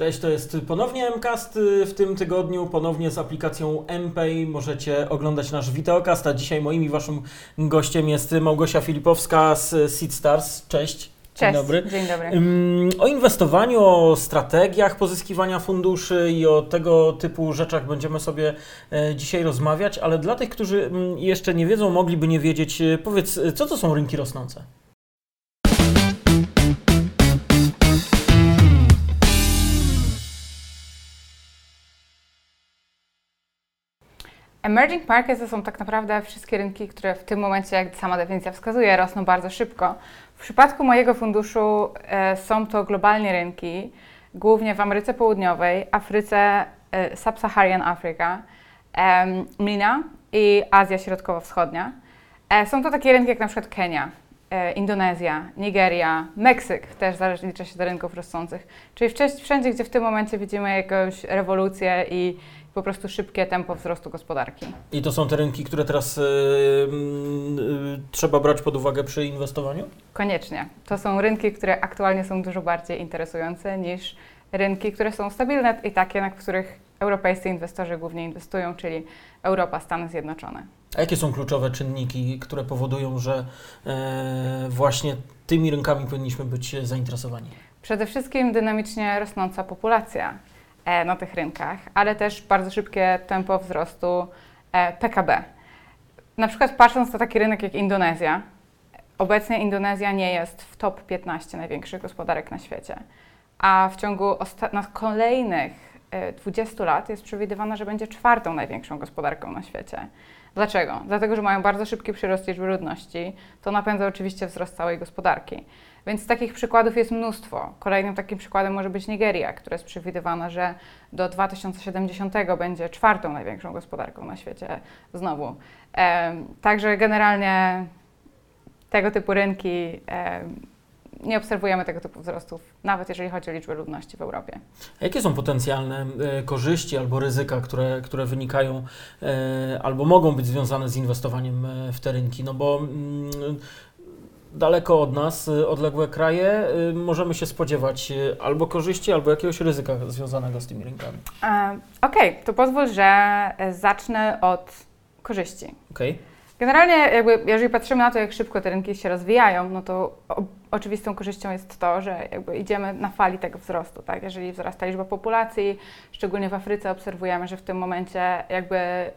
Cześć, to jest ponownie MCAST w tym tygodniu, ponownie z aplikacją MPay możecie oglądać nasz wideokast, a dzisiaj moim i waszym gościem jest Małgosia Filipowska z SeedStars. Cześć. Dzień Cześć, dobry. Dzień dobry. O inwestowaniu, o strategiach pozyskiwania funduszy i o tego typu rzeczach będziemy sobie e, dzisiaj rozmawiać, ale dla tych, którzy jeszcze nie wiedzą, mogliby nie wiedzieć, e, powiedz, e, co to są rynki rosnące? Emerging markets to są tak naprawdę wszystkie rynki, które w tym momencie, jak sama definicja wskazuje, rosną bardzo szybko. W przypadku mojego funduszu e, są to globalnie rynki, głównie w Ameryce Południowej, Afryce, e, Sub-Saharan Afryka, e, Mina i Azja Środkowo-Wschodnia. E, są to takie rynki jak na przykład Kenia, e, Indonezja, Nigeria, Meksyk też zależy, liczy się do rynków rosnących. Czyli wszędzie, gdzie w tym momencie widzimy jakąś rewolucję i po prostu szybkie tempo wzrostu gospodarki. I to są te rynki, które teraz yy, yy, trzeba brać pod uwagę przy inwestowaniu? Koniecznie. To są rynki, które aktualnie są dużo bardziej interesujące niż rynki, które są stabilne i takie, na których europejscy inwestorzy głównie inwestują, czyli Europa, Stany Zjednoczone. A jakie są kluczowe czynniki, które powodują, że e, właśnie tymi rynkami powinniśmy być zainteresowani? Przede wszystkim dynamicznie rosnąca populacja na tych rynkach, ale też bardzo szybkie tempo wzrostu e, PKB. Na przykład patrząc na taki rynek jak Indonezja, obecnie Indonezja nie jest w top 15 największych gospodarek na świecie, a w ciągu na kolejnych 20 e, lat jest przewidywane, że będzie czwartą największą gospodarką na świecie. Dlaczego? Dlatego, że mają bardzo szybki przyrost liczby ludności. To napędza oczywiście wzrost całej gospodarki. Więc takich przykładów jest mnóstwo. Kolejnym takim przykładem może być Nigeria, która jest przewidywana, że do 2070 będzie czwartą największą gospodarką na świecie znowu. E, także generalnie tego typu rynki e, nie obserwujemy tego typu wzrostów, nawet jeżeli chodzi o liczbę ludności w Europie. A jakie są potencjalne e, korzyści albo ryzyka, które, które wynikają e, albo mogą być związane z inwestowaniem e, w te rynki? No bo mm, daleko od nas, y, odległe kraje, y, możemy się spodziewać albo korzyści, albo jakiegoś ryzyka związanego z tymi rynkami. E, Okej, okay, to pozwól, że e, zacznę od korzyści. Okay. Generalnie, jakby, jeżeli patrzymy na to, jak szybko te rynki się rozwijają, no to o, oczywistą korzyścią jest to, że jakby idziemy na fali tego wzrostu. Tak? Jeżeli wzrasta liczba populacji, szczególnie w Afryce obserwujemy, że w tym momencie jakby,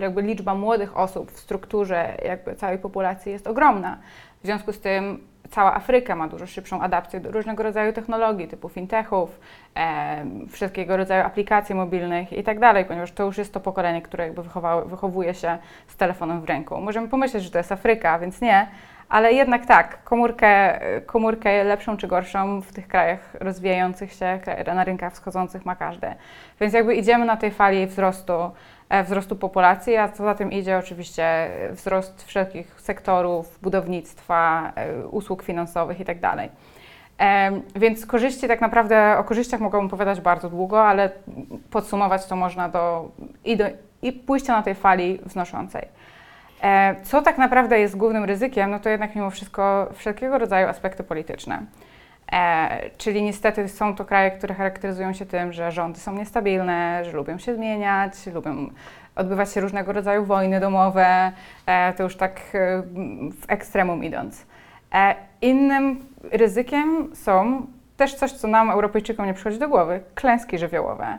jakby liczba młodych osób w strukturze jakby całej populacji jest ogromna. W związku z tym cała Afryka ma dużo szybszą adapcję do różnego rodzaju technologii, typu fintechów, e, wszystkiego rodzaju aplikacji mobilnych i tak dalej, ponieważ to już jest to pokolenie, które jakby wychowuje się z telefonem w ręku. Możemy pomyśleć, że to jest Afryka, więc nie, ale jednak tak, komórkę, komórkę lepszą czy gorszą w tych krajach rozwijających się, na rynkach wschodzących ma każdy. Więc jakby idziemy na tej fali wzrostu wzrostu populacji, a co za tym idzie oczywiście wzrost wszelkich sektorów budownictwa, e, usług finansowych itd. Tak e, więc korzyści tak naprawdę, o korzyściach mogłabym opowiadać bardzo długo, ale podsumować to można do i, do, i pójścia na tej fali wznoszącej. Co tak naprawdę jest głównym ryzykiem, no to jednak mimo wszystko wszelkiego rodzaju aspekty polityczne. E, czyli niestety są to kraje, które charakteryzują się tym, że rządy są niestabilne, że lubią się zmieniać, lubią odbywać się różnego rodzaju wojny domowe, e, to już tak e, w ekstremum idąc. E, innym ryzykiem są też coś, co nam, Europejczykom, nie przychodzi do głowy klęski żywiołowe.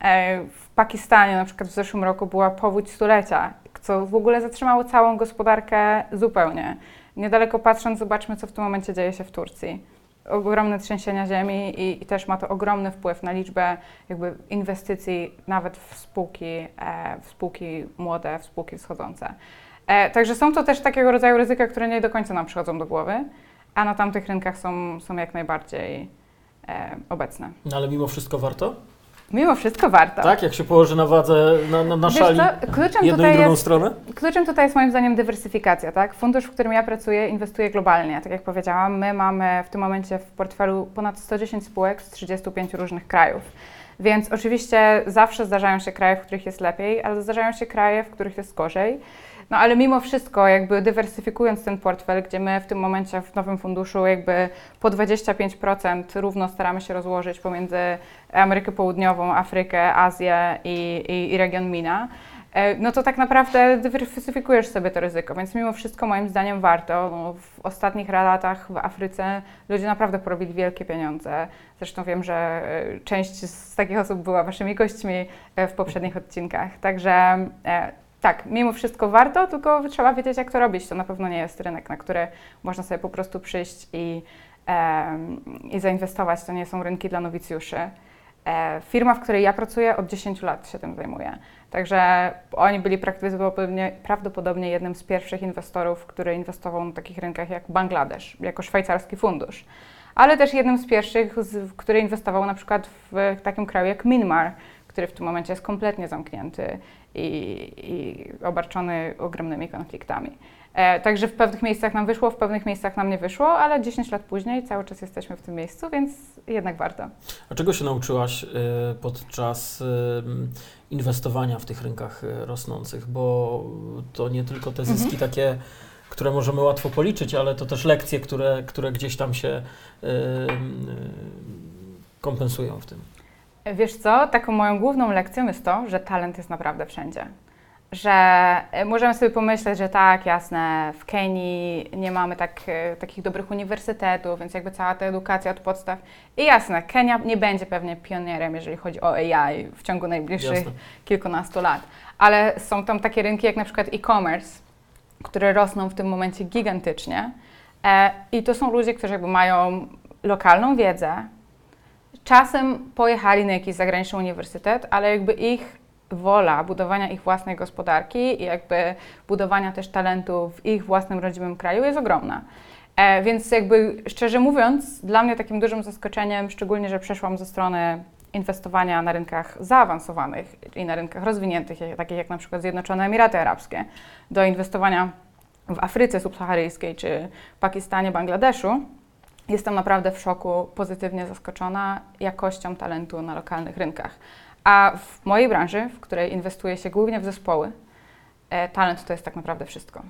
E, w Pakistanie na przykład w zeszłym roku była powódź stulecia, co w ogóle zatrzymało całą gospodarkę zupełnie. Niedaleko patrząc, zobaczmy, co w tym momencie dzieje się w Turcji ogromne trzęsienia ziemi i, i, też ma to ogromny wpływ na liczbę jakby inwestycji nawet w spółki, e, w spółki młode, w spółki wschodzące. E, także są to też takiego rodzaju ryzyka, które nie do końca nam przychodzą do głowy, a na tamtych rynkach są, są jak najbardziej e, obecne. No ale mimo wszystko warto? Mimo wszystko warto. Tak, jak się położy na wadze, na, na, na szali co, kluczem jedną tutaj i drugą jest, stronę? Kluczem tutaj jest moim zdaniem dywersyfikacja, tak? Fundusz, w którym ja pracuję, inwestuje globalnie. Tak jak powiedziałam, my mamy w tym momencie w portfelu ponad 110 spółek z 35 różnych krajów. Więc oczywiście zawsze zdarzają się kraje, w których jest lepiej, ale zdarzają się kraje, w których jest gorzej. No ale mimo wszystko, jakby dywersyfikując ten portfel, gdzie my w tym momencie w nowym funduszu jakby po 25% równo staramy się rozłożyć pomiędzy Amerykę Południową, Afrykę, Azję i, i, i region MENA, e, no to tak naprawdę dywersyfikujesz sobie to ryzyko, więc mimo wszystko moim zdaniem warto. No, w ostatnich latach w Afryce ludzie naprawdę porobili wielkie pieniądze. Zresztą wiem, że e, część z takich osób była waszymi gośćmi e, w poprzednich odcinkach. Także tak, mimo wszystko warto, tylko trzeba wiedzieć, jak to robić. To na pewno nie jest rynek, na który można sobie po prostu przyjść i, i zainwestować. To nie są rynki dla nowicjuszy. E, firma, w której ja pracuję, od 10 lat się tym zajmuje. Także oni byli prawdopodobnie, prawdopodobnie jednym z pierwszych inwestorów, który inwestował na takich rynkach jak Bangladesz, jako szwajcarski fundusz. Ale też jednym z pierwszych, który inwestował na przykład w takim kraju jak Myanmar, który w tym momencie jest kompletnie zamknięty i, i obarczony ogromnymi konfliktami. E, także w pewnych miejscach nam wyszło, w pewnych miejscach nam nie wyszło, ale 10 lat później cały czas jesteśmy w tym miejscu, więc jednak warto. A czego się nauczyłaś y, podczas inwestowania w tych rynkach y, rosnących? Bo to nie tylko te zyski mhm. takie, które możemy łatwo policzyć, ale to też lekcje, które, które gdzieś tam się kompensują w tym. Wiesz co, taką moją główną lekcją jest to, że talent jest naprawdę wszędzie. Że e, możemy sobie pomyśleć, że tak, jasne, w Kenii nie mamy tak, e, takich dobrych uniwersytetów, więc jakby cała ta edukacja od podstaw. I jasne, Kenia nie będzie pewnie pionierem, jeżeli chodzi o AI w ciągu najbliższych jasne. kilkunastu lat. Ale są tam takie rynki jak na przykład e-commerce, które rosną w tym momencie gigantycznie. E, I to są ludzie, którzy jakby mają lokalną wiedzę, Czasem pojechali na jakiś zagraniczny uniwersytet, ale jakby ich wola budowania ich własnej gospodarki i jakby budowania też talentu w ich własnym rodzimym kraju jest ogromna. E, więc jakby szczerze mówiąc, dla mnie takim dużym zaskoczeniem, szczególnie, że przeszłam ze strony inwestowania na rynkach zaawansowanych i na rynkach rozwiniętych, takich jak na przykład Zjednoczone Emiraty Arabskie, do inwestowania w Afryce subsaharyjskiej czy Pakistanie, Bangladeszu, Jestem naprawdę w szoku, pozytywnie zaskoczona jakością talentu na lokalnych rynkach. A w mojej branży, w której inwestuje się głównie w zespoły, e, talent to jest tak naprawdę wszystko.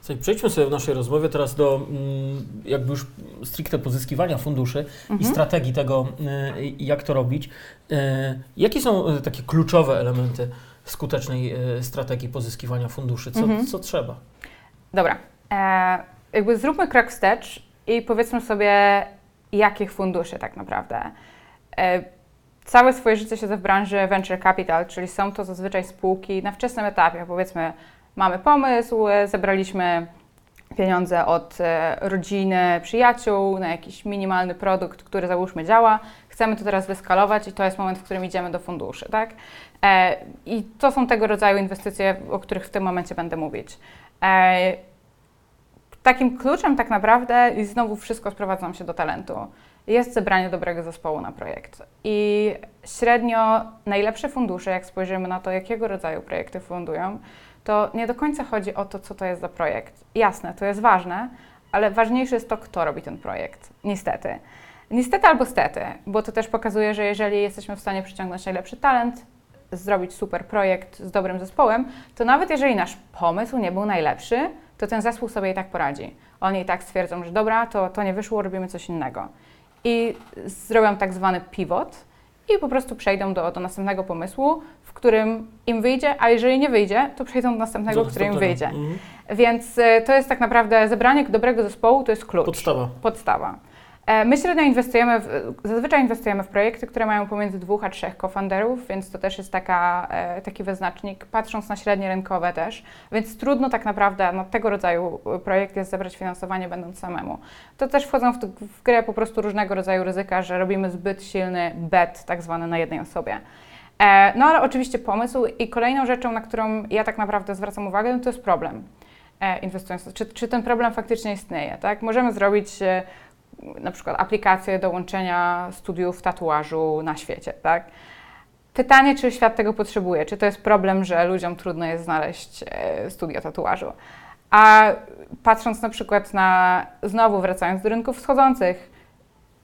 Słuchaj, przejdźmy sobie w naszej rozmowie teraz do mm, jakby już stricte pozyskiwania funduszy mhm. i strategii tego, e, jak to robić. E, jakie są takie kluczowe elementy skutecznej strategii pozyskiwania funduszy? Co, mhm. co trzeba? Dobra. E, jakby zróbmy krok wstecz i powiedzmy sobie, jakich funduszy tak naprawdę. E, całe swoje życie siedzę w branży venture capital, czyli są to zazwyczaj spółki na wczesnym etapie. Powiedzmy, mamy pomysł, zebraliśmy pieniądze od e, rodziny, przyjaciół na jakiś minimalny produkt, który załóżmy działa. Chcemy to teraz wyskalować i to jest moment, w którym idziemy do funduszy, tak? E, I to są tego rodzaju inwestycje, o których w tym momencie będę mówić. Takim kluczem tak naprawdę, i znowu wszystko sprowadzam się do talentu, jest zebranie dobrego zespołu na projekt. I średnio najlepsze fundusze, jak spojrzymy na to, jakiego rodzaju projekty fundują, to nie do końca chodzi o to, co to jest za projekt. Jasne, to jest ważne, ale ważniejsze jest to, kto robi ten projekt. Niestety. Niestety albo stety, bo to też pokazuje, że jeżeli jesteśmy w stanie przyciągnąć najlepszy talent, zrobić super projekt z dobrym zespołem, to nawet jeżeli nasz pomysł nie był najlepszy, to ten zespół sobie i tak poradzi. Oni i tak stwierdzą, że dobra, to, to nie wyszło, robimy coś innego. I zrobią tak zwany pivot i po prostu przejdą do, do następnego pomysłu, w którym im wyjdzie, a jeżeli nie wyjdzie, to przejdą do następnego, do który im wyjdzie. Mhm. Więc y, to jest tak naprawdę zebranie dobrego zespołu, to jest klucz. Podstawa. Podstawa. E, my średnio inwestujemy, w, zazwyczaj inwestujemy w projekty, które mają pomiędzy dwóch a trzech co-founderów, więc to też jest taka, e, taki wyznacznik, patrząc na średnie rynkowe też, więc trudno tak naprawdę na tego rodzaju projekt jest zebrać finansowanie będąc samemu. To też wchodzą w, w grę po prostu różnego rodzaju ryzyka, że robimy zbyt silny bet tak zwany na jednej osobie. E, no ale oczywiście pomysł i kolejną rzeczą, na którą ja tak naprawdę zwracam uwagę, to jest problem inwestując. Czy, czy ten problem faktycznie istnieje, tak? Możemy zrobić na przykład aplikację do łączenia studiów tatuażu na świecie, tak? Pytanie, czy świat tego potrzebuje? Czy to jest problem, że ludziom trudno jest znaleźć e, studia tatuażu? A patrząc na przykład na, znowu wracając do rynków wschodzących,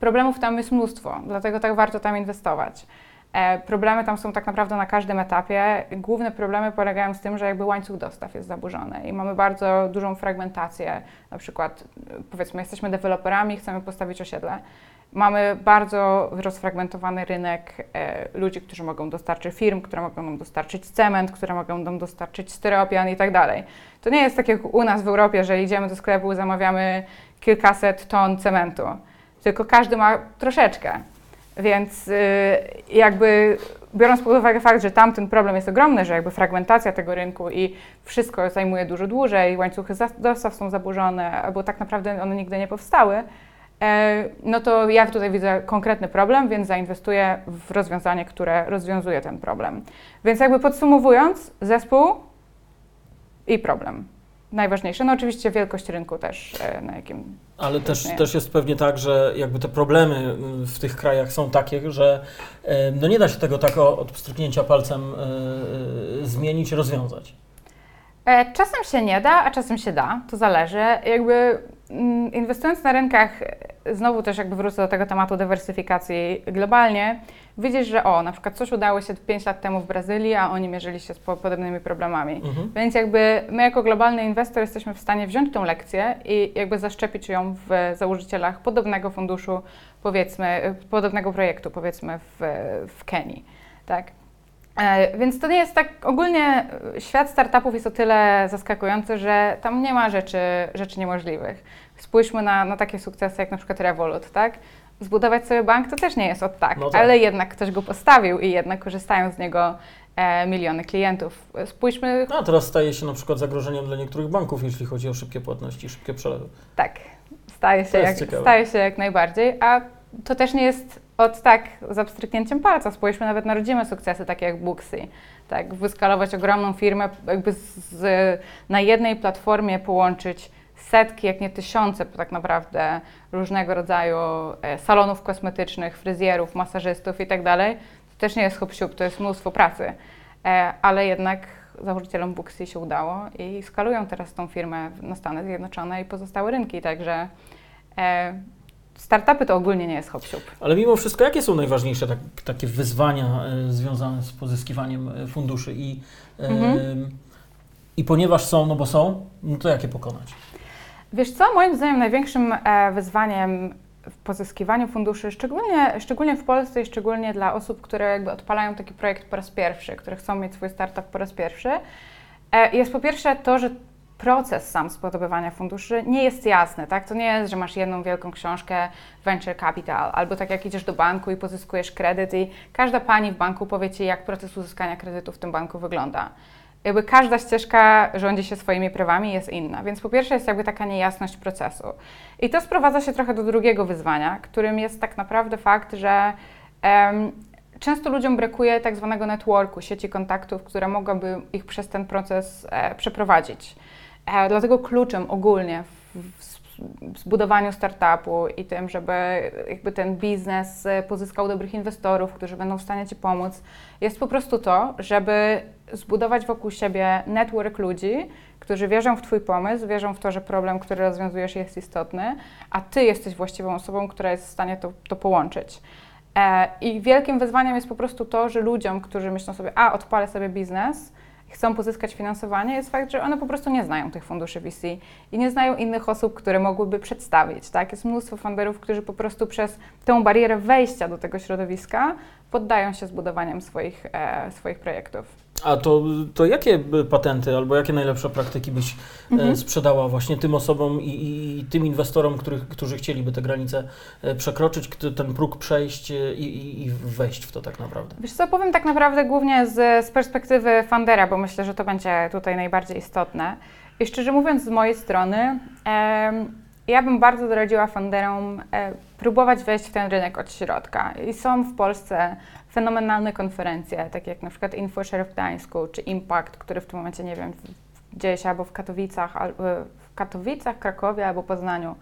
problemów tam jest mnóstwo, dlatego tak warto tam inwestować. E, problemy tam są tak naprawdę na każdym etapie. Główne problemy polegają w tym, że jakby łańcuch dostaw jest zaburzony i mamy bardzo dużą fragmentację. Na przykład, powiedzmy, jesteśmy deweloperami, chcemy postawić osiedle. Mamy bardzo rozfragmentowany rynek e, ludzi, którzy mogą dostarczyć firm, które mogą nam dostarczyć cement, które mogą nam dostarczyć styropian i tak dalej. To nie jest tak jak u nas w Europie, że idziemy do sklepu, zamawiamy kilkaset ton cementu, tylko każdy ma troszeczkę. Więc y, jakby biorąc pod uwagę fakt, że tam ten problem jest ogromny, że jakby fragmentacja tego rynku i wszystko zajmuje dużo dłużej, łańcuchy dostaw są zaburzone, albo tak naprawdę one nigdy nie powstały, e, no to ja tutaj widzę konkretny problem, więc zainwestuję w rozwiązanie, które rozwiązuje ten problem. Więc jakby podsumowując, zespół i problem najważniejsze. No oczywiście wielkość rynku też, e, na jakim. Ale też, też jest pewnie tak, że jakby te problemy w tych krajach są takie, że e, no nie da się tego tak od pstryknięcia palcem e, zmienić, rozwiązać. Czasem się nie da, a czasem się da. To zależy. Jakby mm, inwestując na rynkach, znowu też jakby wrócę do tego tematu dywersyfikacji globalnie, widzisz, że o, na przykład coś udało się 5 lat temu w Brazylii, a oni mierzyli się z podobnymi problemami. Mhm. Więc jakby my jako globalny inwestor jesteśmy w stanie wziąć tą lekcję i jakby zaszczepić ją w założycielach podobnego funduszu, powiedzmy, podobnego projektu, powiedzmy w, w Kenii, tak? E, więc to nie jest tak, ogólnie świat startupów jest o tyle zaskakujący, że tam nie ma rzeczy, rzeczy niemożliwych. Spójrzmy na, na takie sukcesy jak na przykład Revolut, tak? zbudować sobie bank to też nie jest od tak, no tak, ale jednak ktoś go postawił i jednak korzystają z niego e, miliony klientów. Spójrzmy. No, a teraz staje się na przykład zagrożeniem dla niektórych banków, jeśli chodzi o szybkie płatności, szybkie przelewy. Tak, staje się, jak, staje się jak najbardziej, a to też nie jest od tak za pstryknięciem palca. Spójrzmy nawet na rodzime sukcesy, takie jak Booksy. Tak, wyskalować ogromną firmę, jakby z, na jednej platformie połączyć setki, jak nie tysiące tak naprawdę różnego rodzaju e, salonów kosmetycznych, fryzjerów, masażystów i tak dalej. To też nie jest hop to jest mnóstwo pracy, e, ale jednak założycielom Booksy się udało i skalują teraz tą firmę na Stany Zjednoczone i pozostałe rynki, także e, startupy to ogólnie nie jest hop Ale mimo wszystko, jakie są najważniejsze tak, takie wyzwania związane z pozyskiwaniem funduszy i, mhm. i ponieważ są, no bo są, no to jakie pokonać? Wiesz co, moim zdaniem największym e, wyzwaniem w pozyskiwaniu funduszy, szczególnie, szczególnie w Polsce i szczególnie dla osób, które jakby odpalają taki projekt po raz pierwszy, które chcą mieć swój startup po raz pierwszy, e, jest po pierwsze to, że proces sam zdobywania funduszy nie jest jasny, tak? To nie jest, że masz jedną wielką książkę Venture Capital, albo tak jak idziesz do banku i pozyskujesz kredyt i każda pani w banku powie Ci, jak proces uzyskania kredytu w tym banku wygląda jakby każda ścieżka rządzi się swoimi prawami, jest inna. Więc po pierwsze jest jakby taka niejasność procesu. I to sprowadza się trochę do drugiego wyzwania, którym jest tak naprawdę fakt, że często ludziom brakuje tak zwanego networku, sieci kontaktów, które mogłyby ich przez ten proces e, przeprowadzić. E, dlatego kluczem ogólnie w, zbudowaniu startupu i tym, żeby jakby ten biznes e, pozyskał dobrych inwestorów, którzy będą w stanie Ci pomóc, jest po prostu to, żeby zbudować wokół siebie network ludzi, którzy wierzą w Twój pomysł, wierzą w to, że problem, który rozwiązujesz jest istotny, a Ty jesteś właściwą osobą, która jest w stanie to, to połączyć. E, I wielkim wyzwaniem jest po prostu to, że ludziom, którzy myślą sobie, a odpalę sobie biznes, chcą pozyskać finansowanie, jest fakt, że one po prostu nie znają tych funduszy VC i nie znają innych osób, które mogłyby przedstawić. Tak? Jest mnóstwo funderów, którzy po prostu przez tę barierę wejścia do tego środowiska poddają się zbudowaniem swoich, e, swoich projektów. A to, to jakie patenty albo jakie najlepsze praktyki byś e, mhm. sprzedała właśnie tym osobom i, i, tym inwestorom, których, którzy chcieliby te granice e, przekroczyć, ten próg przejść e, i, i, wejść w to tak naprawdę? Wiesz co, powiem tak naprawdę głównie z, z perspektywy fundera, bo myślę, że to będzie tutaj najbardziej istotne. I szczerze mówiąc z mojej strony, e, ja bym bardzo doradziła funderom e, próbować wejść w ten rynek od środka. I są w Polsce fenomenalne konferencje, takie jak na przykład InfoShare w Gdańsku, czy Impact, który w tym momencie, nie wiem, dzieje się albo w Katowicach, albo w Katowicach, Krakowie albo Poznaniu.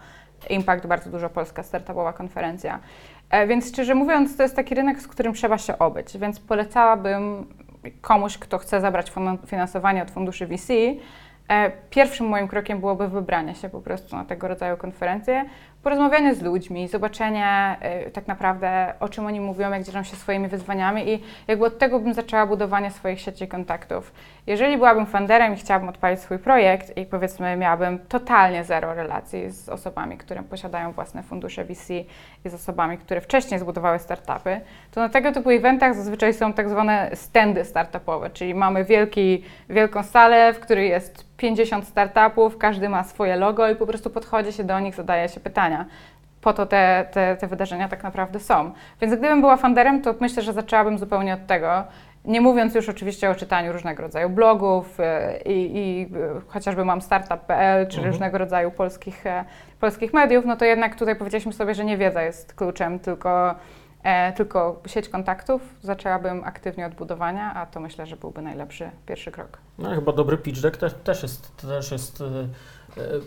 Impact, bardzo dużo polska startupowa konferencja. E, więc szczerze mówiąc, to jest taki rynek, z którym trzeba się obyć, więc polecałabym komuś, kto chce zabrać finansowanie od funduszy VC, e, pierwszym moim krokiem byłoby wybranie się po prostu na tego rodzaju konferencje, porozmawianie z ludźmi, zobaczenie y, tak naprawdę o czym oni mówią, jak dzielą się swoimi wyzwaniami i jakby od tego bym zaczęła budowanie swoich sieci kontaktów. Jeżeli byłabym funderem i chciałabym odpalić swój projekt i powiedzmy miałabym totalnie zero relacji z osobami, które posiadają własne fundusze VC i z osobami, które wcześniej zbudowały startupy, to na tego typu eventach zazwyczaj są tak zwane standy startupowe, czyli mamy wielki, wielką salę, w której jest 50 startupów, każdy ma swoje logo i po prostu podchodzi się do nich, zadaje się pytania. Po to te, te, te wydarzenia tak naprawdę są. Więc gdybym była funderem, to myślę, że zaczęłabym zupełnie od tego. Nie mówiąc już oczywiście o czytaniu różnego rodzaju blogów e, i, i e, chociażby mam startup.pl czy Mhm. różnego rodzaju polskich, e, polskich mediów, no to jednak tutaj powiedzieliśmy sobie, że nie wiedza jest kluczem, tylko, e, tylko sieć kontaktów. Zaczęłabym aktywnie od budowania, a to myślę, że byłby najlepszy pierwszy krok. No, chyba dobry pitch deck też, też jest, też jest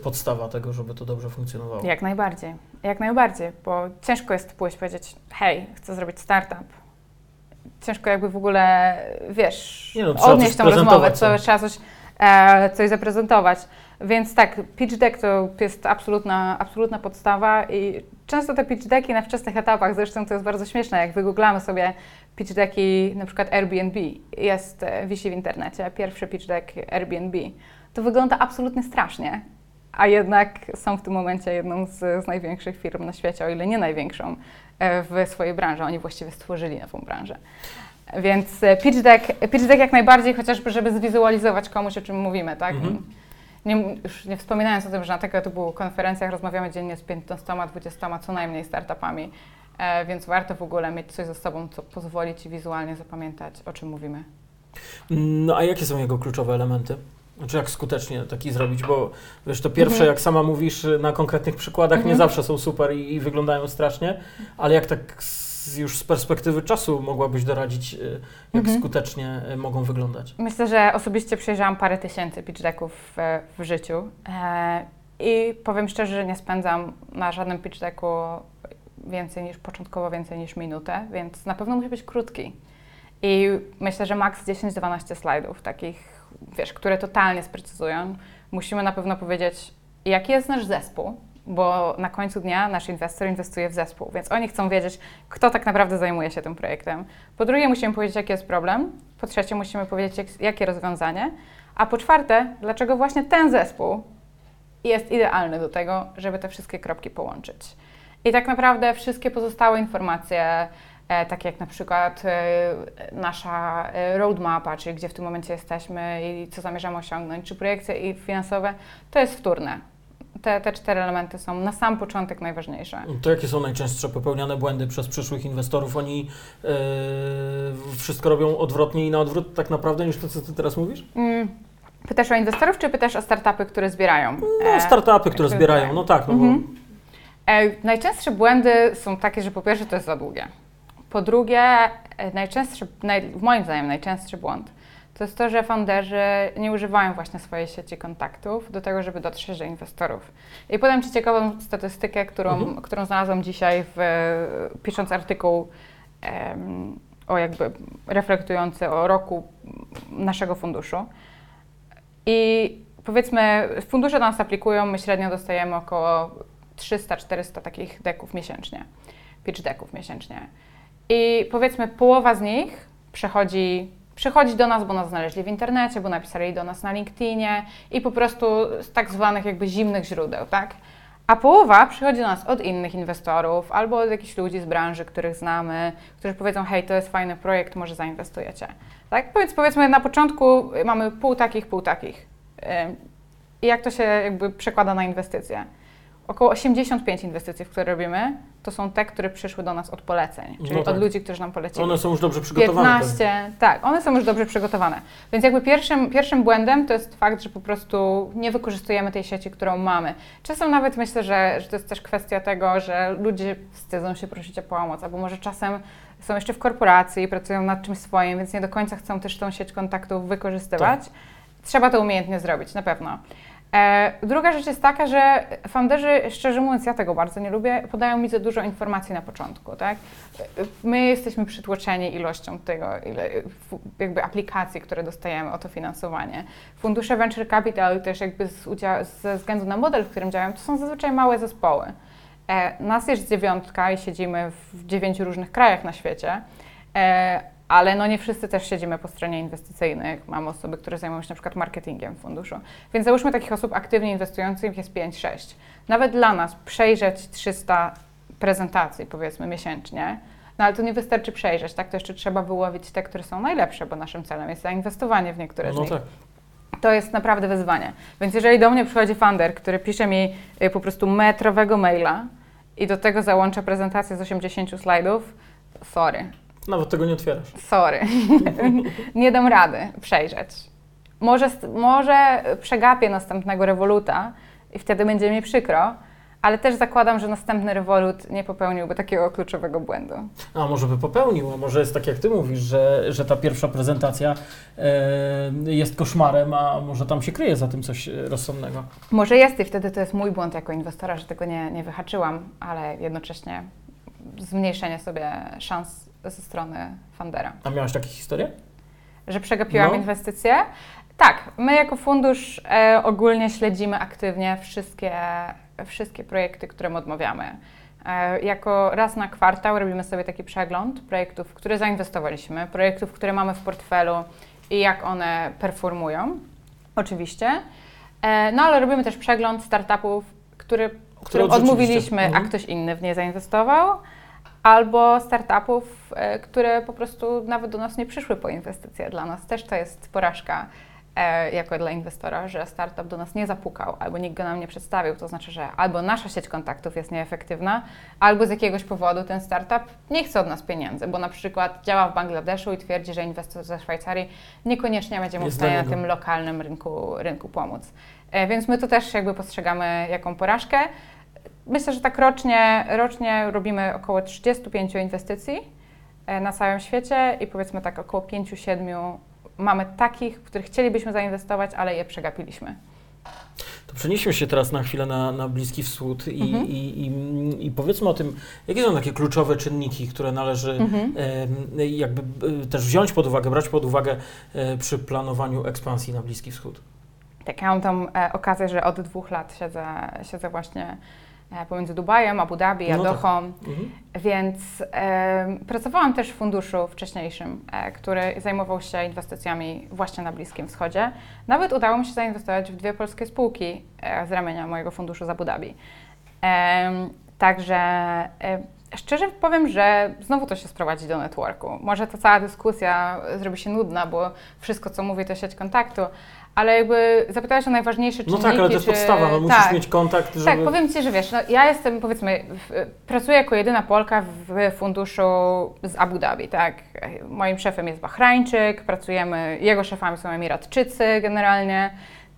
podstawa tego, żeby to dobrze funkcjonowało. Jak najbardziej, jak najbardziej, bo ciężko jest pójść powiedzieć, hej, chcę zrobić startup. Ciężko jakby w ogóle, wiesz, no, odnieść tą rozmowę, co, co? trzeba coś, e, coś zaprezentować. Więc tak, pitch deck to jest absolutna, absolutna podstawa i często te pitch decki na wczesnych etapach, zresztą to jest bardzo śmieszne, jak wygooglamy sobie pitch decki na przykład Airbnb, jest, e, wisi w internecie, pierwszy pitch deck Airbnb, to wygląda absolutnie strasznie, a jednak są w tym momencie jedną z, z największych firm na świecie, o ile nie największą e, w swojej branży. Oni właściwie stworzyli nową branżę. Więc e, pitch deck, pitch deck jak najbardziej, chociażby, żeby zwizualizować komuś, o czym mówimy, tak? Mhm. Nie, już nie wspominając o tym, że na tego typu konferencjach rozmawiamy dziennie z 15-20 co najmniej startupami, e, więc warto w ogóle mieć coś ze sobą, co pozwoli Ci wizualnie zapamiętać, o czym mówimy. No a jakie są jego kluczowe elementy? Znaczy jak skutecznie taki zrobić, bo wiesz, to pierwsze, Mhm. jak sama mówisz, na konkretnych przykładach nie Mhm. zawsze są super i, i wyglądają strasznie, ale jak tak z, już z perspektywy czasu mogłabyś doradzić, y, jak Mhm. skutecznie y, mogą wyglądać? Myślę, że osobiście przejrzałam parę tysięcy pitch decków w, w życiu e, i powiem szczerze, że nie spędzam na żadnym pitch decku więcej niż, początkowo więcej niż minutę, więc na pewno musi być krótki. I myślę, że maks 10-12 slajdów, takich, wiesz, które totalnie sprecyzują. Musimy na pewno powiedzieć, jaki jest nasz zespół, bo na końcu dnia nasz inwestor inwestuje w zespół, więc oni chcą wiedzieć, kto tak naprawdę zajmuje się tym projektem. Po drugie, musimy powiedzieć, jaki jest problem. Po trzecie, musimy powiedzieć, jak, jakie rozwiązanie. A po czwarte, dlaczego właśnie ten zespół jest idealny do tego, żeby te wszystkie kropki połączyć. I tak naprawdę wszystkie pozostałe informacje, e, takie jak na przykład e, nasza e, roadmapa, czyli gdzie w tym momencie jesteśmy i co zamierzamy osiągnąć, czy projekcje i finansowe, to jest wtórne. Te, te cztery elementy są na sam początek najważniejsze. To jakie są najczęstsze popełniane błędy przez przyszłych inwestorów? Oni y, wszystko robią odwrotnie i na odwrót tak naprawdę niż to, co ty teraz mówisz? Mm, Pytasz o inwestorów, czy pytasz o startupy, które zbierają? No, startupy, które zbierają, no tak, no bo Mhm. E, najczęstsze błędy są takie, że po pierwsze to jest za długie. Po drugie, e, najczęstszy, naj, moim zdaniem najczęstszy błąd to jest to, że founderzy nie używają właśnie swojej sieci kontaktów do tego, żeby dotrzeć do inwestorów. I podam Ci ciekawą statystykę, którą, Mhm. którą znalazłam dzisiaj, w, pisząc artykuł o jakby reflektujący o roku naszego funduszu. I powiedzmy, fundusze do nas aplikują, my średnio dostajemy około 300-400 takich deków miesięcznie, pitch deków miesięcznie. I powiedzmy, połowa z nich przechodzi, przychodzi do nas, bo nas znaleźli w internecie, bo napisali do nas na LinkedInie i po prostu z tak zwanych jakby zimnych źródeł, tak? A połowa przychodzi do nas od innych inwestorów albo od jakichś ludzi z branży, których znamy, którzy powiedzą, hej, to jest fajny projekt, może zainwestujecie. Tak? Więc powiedzmy na początku mamy pół takich, pół takich. I jak to się jakby przekłada na inwestycje? Około 85 inwestycji, które robimy, to są te, które przyszły do nas od poleceń, czyli No tak. od ludzi, którzy nam polecili. one są już dobrze przygotowane. 15, tak, one są już dobrze przygotowane. Więc jakby pierwszym, pierwszym błędem to jest fakt, że po prostu nie wykorzystujemy tej sieci, którą mamy. Czasem nawet myślę, że, że to jest też kwestia tego, że ludzie wstydzą się prosić o pomoc, albo może czasem są jeszcze w korporacji i pracują nad czymś swoim, więc nie do końca chcą też tą sieć kontaktów wykorzystywać. Trzeba to umiejętnie zrobić, na pewno. E, druga rzecz jest taka, że founderzy, szczerze mówiąc, ja tego bardzo nie lubię, podają mi za dużo informacji na początku, tak? My jesteśmy przytłoczeni ilością tego, ile, jakby aplikacji, które dostajemy o to finansowanie. Fundusze Venture Capital też jakby z udzia- ze względu na model, w którym działają, to są zazwyczaj małe zespoły. E, nas jest dziewiątka i siedzimy w dziewięciu różnych krajach na świecie, e, ale no nie wszyscy też siedzimy po stronie inwestycyjnej. Mamy osoby, które zajmują się na przykład marketingiem funduszu. Więc załóżmy takich osób aktywnie inwestujących jest 5-6. Nawet dla nas przejrzeć 300 prezentacji, powiedzmy, miesięcznie, no ale to nie wystarczy przejrzeć, tak? To jeszcze trzeba wyłowić te, które są najlepsze, bo naszym celem jest zainwestowanie w niektóre z No nich. tak. To jest naprawdę wyzwanie. Więc jeżeli do mnie przychodzi funder, który pisze mi y, po prostu metrowego maila i do tego załącza prezentację z 80 slajdów, sorry, Nawet tego nie otwierasz. sorry, nie dam rady przejrzeć. Może, może przegapię następnego rewoluta i wtedy będzie mi przykro, ale też zakładam, że następny rewolut nie popełniłby takiego kluczowego błędu. A może by popełnił, a może jest tak jak ty mówisz, że, że ta pierwsza prezentacja e, jest koszmarem, a może tam się kryje za tym coś rozsądnego. Może jest i wtedy to jest mój błąd jako inwestora, że tego nie, nie wyhaczyłam, ale jednocześnie zmniejszenie sobie szans ze strony fundera. A miałaś takie historie? Że przegapiłam No. inwestycje? Tak, my jako fundusz e, ogólnie śledzimy aktywnie wszystkie, wszystkie projekty, którym odmawiamy. E, jako raz na kwartał robimy sobie taki przegląd projektów, w które zainwestowaliśmy, projektów, które mamy w portfelu i jak one performują, oczywiście. E, no ale robimy też przegląd startupów, który, którym odmówiliśmy, Mhm. a ktoś inny w nie zainwestował, albo startupów, e, które po prostu nawet do nas nie przyszły po inwestycje. Dla nas też to jest porażka e, jako dla inwestora, że startup do nas nie zapukał, albo nikt go nam nie przedstawił. To znaczy, że albo nasza sieć kontaktów jest nieefektywna, albo z jakiegoś powodu ten startup nie chce od nas pieniędzy, bo na przykład działa w Bangladeszu i twierdzi, że inwestor ze Szwajcarii niekoniecznie będzie mu w stanie na tym lokalnym rynku, rynku pomóc. E, Więc my to też jakby postrzegamy jaką porażkę. Myślę, że tak rocznie, rocznie robimy około 35 inwestycji e, na całym świecie i powiedzmy tak około 5-7 mamy takich, w których chcielibyśmy zainwestować, ale je przegapiliśmy. To przenieśmy się teraz na chwilę na, na Bliski Wschód i, Mhm. i, i, i powiedzmy o tym, jakie są takie kluczowe czynniki, które należy Mhm. e, jakby e, też wziąć pod uwagę, brać pod uwagę e, przy planowaniu ekspansji na Bliski Wschód. Tak, ja mam tą e, okazję, że od dwóch lat siedzę, siedzę właśnie pomiędzy Dubajem, Abu Dhabi, a No tak. Dohą. Mhm. Więc e, pracowałam też w funduszu wcześniejszym, e, który zajmował się inwestycjami właśnie na Bliskim Wschodzie. Nawet udało mi się zainwestować w dwie polskie spółki e, z ramienia mojego funduszu z Abu Dhabi. Em, także e, szczerze powiem, że znowu to się sprowadzi do networku. Może ta cała dyskusja zrobi się nudna, bo wszystko, co mówię, to sieć kontaktu, ale jakby zapytałaś o najważniejsze No czynniki. tak, ale to jest czy- podstawa, no musisz tak. mieć kontakt, żeby... Tak, powiem Ci, że wiesz, no, ja jestem, powiedzmy, w, pracuję jako jedyna Polka w funduszu z Abu Dhabi, tak. Moim szefem jest Bahrajńczyk, pracujemy, jego szefami są Emiratczycy generalnie.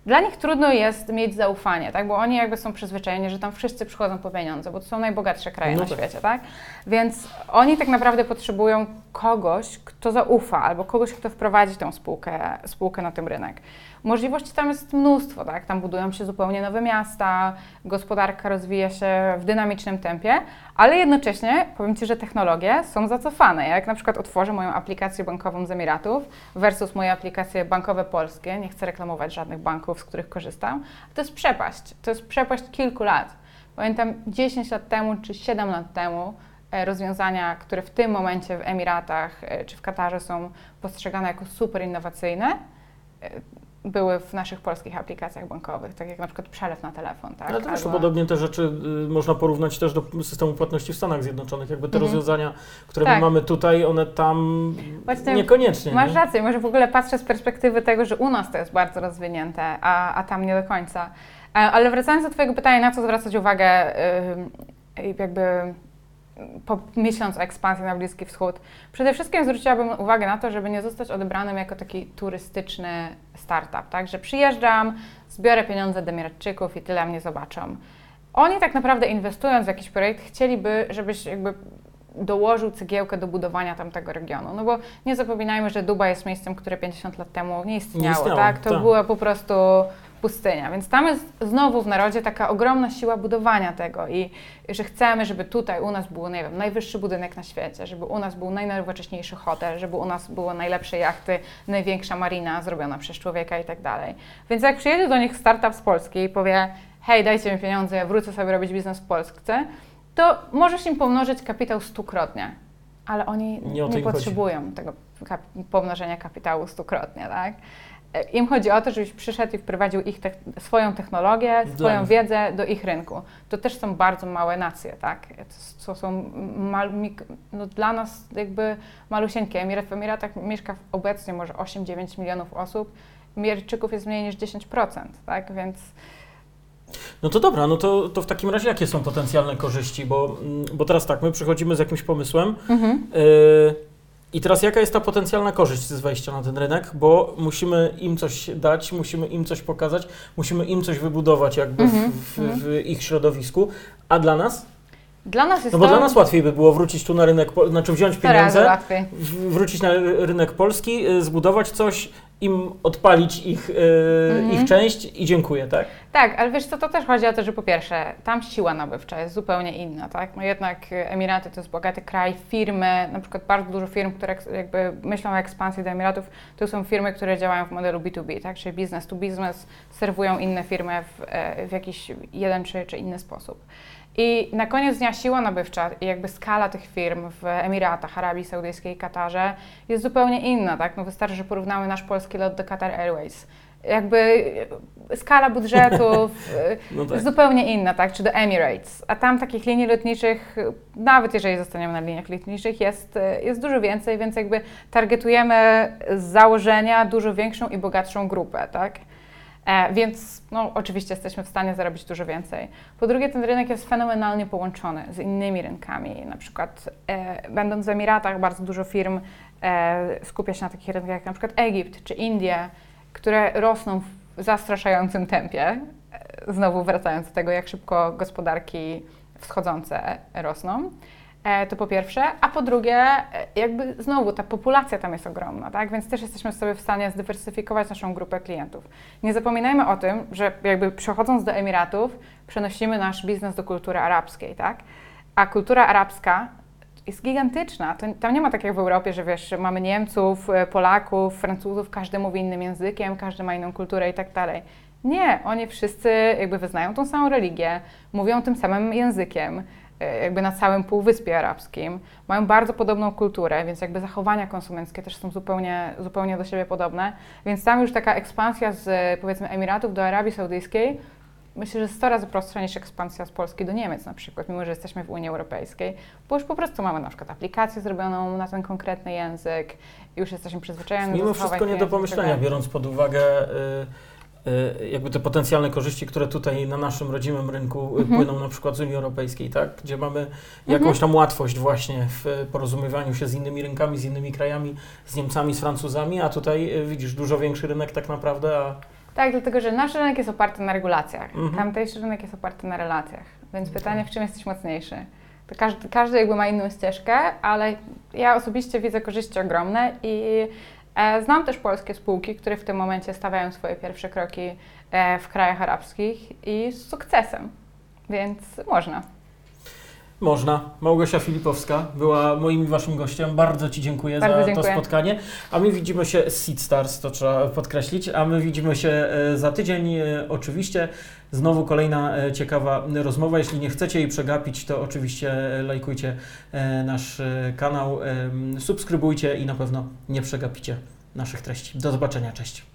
Dla nich trudno jest mieć zaufanie, tak, bo oni jakby są przyzwyczajeni, że tam wszyscy przychodzą po pieniądze, bo to są najbogatsze kraje No na tak. świecie, tak? Więc oni tak naprawdę potrzebują kogoś, kto zaufa, albo kogoś, kto wprowadzi tę spółkę, spółkę na ten rynek. Możliwości tam jest mnóstwo, tak? Tam budują się zupełnie nowe miasta, gospodarka rozwija się w dynamicznym tempie, ale jednocześnie powiem Ci, że technologie są zacofane. Ja jak na przykład otworzę moją aplikację bankową z Emiratów versus moje aplikacje bankowe polskie, nie chcę reklamować żadnych banków, z których korzystam, to jest przepaść. To jest przepaść kilku lat. Pamiętam 10 lat temu czy 7 lat temu e, rozwiązania, które w tym momencie w Emiratach e, czy w Katarze są postrzegane jako super innowacyjne, e, były w naszych polskich aplikacjach bankowych, tak jak na przykład przelew na telefon. Tak? Ale to Albo- podobnie te rzeczy y, można porównać też do systemu płatności w Stanach Zjednoczonych. Jakby te Mhm. rozwiązania, które Tak. my mamy tutaj, one tam Właśnie niekoniecznie. Masz nie? rację, może w ogóle patrzę z perspektywy tego, że u nas to jest bardzo rozwinięte, a, a tam nie do końca. E, Ale wracając do Twojego pytania, na co zwracać uwagę, ym, jakby po, myśląc o ekspansji na Bliski Wschód, przede wszystkim zwróciłabym uwagę na to, żeby nie zostać odebranym jako taki turystyczny startup, tak? Że przyjeżdżam, zbiorę pieniądze do Emiratczyków i tyle mnie zobaczą. Oni tak naprawdę inwestując w jakiś projekt chcieliby, żebyś jakby dołożył cegiełkę do budowania tamtego regionu. No bo nie zapominajmy, że Dubaj jest miejscem, które 50 lat temu nie istniało, istniało, tak? To tak. była po prostu pustynia. Więc tam jest znowu w narodzie taka ogromna siła budowania tego i że chcemy, żeby tutaj u nas był, nie wiem, najwyższy budynek na świecie, żeby u nas był najnowocześniejszy hotel, żeby u nas były najlepsze jachty, największa marina zrobiona przez człowieka i tak dalej. Więc jak przyjedzie do nich startup z Polski i powie, hej, dajcie mi pieniądze, ja wrócę sobie robić biznes w Polsce, to możesz im pomnożyć kapitał stukrotnie, ale oni Nie nie, im chodzi. potrzebują tego pomnożenia kapitału stukrotnie, tak? E, Im chodzi o to, żebyś przyszedł i wprowadził ich tech- swoją technologię, Dla swoją nich. wiedzę do ich rynku. To też są bardzo małe nacje, tak? To, to są mal, mik, no dla nas jakby malusieńkie. Emirat w Emiratach mieszka obecnie może 8-9 milionów osób. Emiratczyków jest mniej niż 10%, tak? Więc No to dobra, no to, to w takim razie jakie są potencjalne korzyści? Bo, bo teraz tak, my przychodzimy z jakimś pomysłem yy, i teraz jaka jest ta potencjalna korzyść z wejścia na ten rynek? Bo musimy im coś dać, musimy im coś pokazać, musimy im coś wybudować jakby Mhm, w, w, w ich środowisku, a dla nas? dla nas jest No bo to dla nas łatwiej by było wrócić tu na rynek, znaczy wziąć 100 razy pieniądze, w- wrócić na ry- rynek polski, y, zbudować coś, im odpalić ich, y, Mhm. ich część i dziękuję, tak? Tak, ale wiesz co, to też chodzi o to, że po pierwsze, tam siła nabywcza jest zupełnie inna, tak? No jednak e, Emiraty to jest bogaty kraj, firmy, na przykład bardzo dużo firm, które jakby myślą o ekspansji do Emiratów, to są firmy, które działają w modelu B2B, tak? Czyli business to business, serwują inne firmy w, e, w jakiś jeden czy, czy inny sposób. I na koniec dnia siła nabywcza i jakby skala tych firm w Emiratach, Arabii Saudyjskiej i Katarze jest zupełnie inna, tak? No wystarczy, że porównamy nasz polski lot do Qatar Airways. Jakby skala budżetów, No tak. jest zupełnie inna, tak? Czy do Emirates. A tam takich linii lotniczych, nawet jeżeli zostaniemy na liniach lotniczych, jest, jest dużo więcej, więc jakby targetujemy z założenia dużo większą i bogatszą grupę, tak? E, więc no, oczywiście jesteśmy w stanie zarobić dużo więcej. Po drugie, ten rynek jest fenomenalnie połączony z innymi rynkami. Na przykład, e, będąc w Emiratach, bardzo dużo firm e, skupia się na takich rynkach jak na przykład Egipt czy Indie, które rosną w zastraszającym tempie. Znowu wracając do tego, jak szybko gospodarki wschodzące rosną. E, To po pierwsze, a po drugie, e, jakby znowu ta populacja tam jest ogromna, tak? Więc też jesteśmy sobie w stanie zdywersyfikować naszą grupę klientów. Nie zapominajmy o tym, że jakby przechodząc do Emiratów, przenosimy nasz biznes do kultury arabskiej, tak? A kultura arabska jest gigantyczna. To, tam nie ma tak jak w Europie, że wiesz, mamy Niemców, e, Polaków, Francuzów, każdy mówi innym językiem, każdy ma inną kulturę i tak dalej. Nie, oni wszyscy jakby wyznają tą samą religię, mówią tym samym językiem, jakby na całym Półwyspie Arabskim. Mają bardzo podobną kulturę, więc jakby zachowania konsumenckie też są zupełnie, zupełnie do siebie podobne. Więc tam już taka ekspansja z e, powiedzmy Emiratów do Arabii Saudyjskiej myślę, że 100 razy prostsza niż ekspansja z Polski do Niemiec na przykład, mimo że jesteśmy w Unii Europejskiej, bo już po prostu mamy na przykład aplikację zrobioną na ten konkretny język i już jesteśmy przyzwyczajeni Mimo do wszystko zachowań nie do tak pomyślenia, biorąc pod uwagę y, jakby te potencjalne korzyści, które tutaj na naszym rodzimym rynku y, Mhm. płyną na przykład z Unii Europejskiej, tak? gdzie mamy jakąś tam łatwość właśnie w porozumiewaniu się z innymi rynkami, z innymi krajami, z Niemcami, z Francuzami, a tutaj y, widzisz dużo większy rynek tak naprawdę, a Tak, dlatego że nasz rynek jest oparty na regulacjach, Mhm. tamtejszy rynek jest oparty na relacjach, więc pytanie, w czym jesteś mocniejszy? To każdy, każdy jakby ma inną ścieżkę, ale ja osobiście widzę korzyści ogromne i znam też polskie spółki, które w tym momencie stawiają swoje pierwsze kroki e, w krajach arabskich i z sukcesem, więc można. Można. Małgosia Filipowska była moim i waszym gościem. Bardzo Ci dziękuję Bardzo za dziękuję. to spotkanie. A my widzimy się z Seed Stars, to trzeba podkreślić, a my widzimy się e, za tydzień e, oczywiście. Znowu kolejna e, ciekawa rozmowa. Jeśli nie chcecie jej przegapić, to oczywiście lajkujcie nasz kanał, subskrybujcie i na pewno nie przegapicie naszych treści. Do zobaczenia, cześć.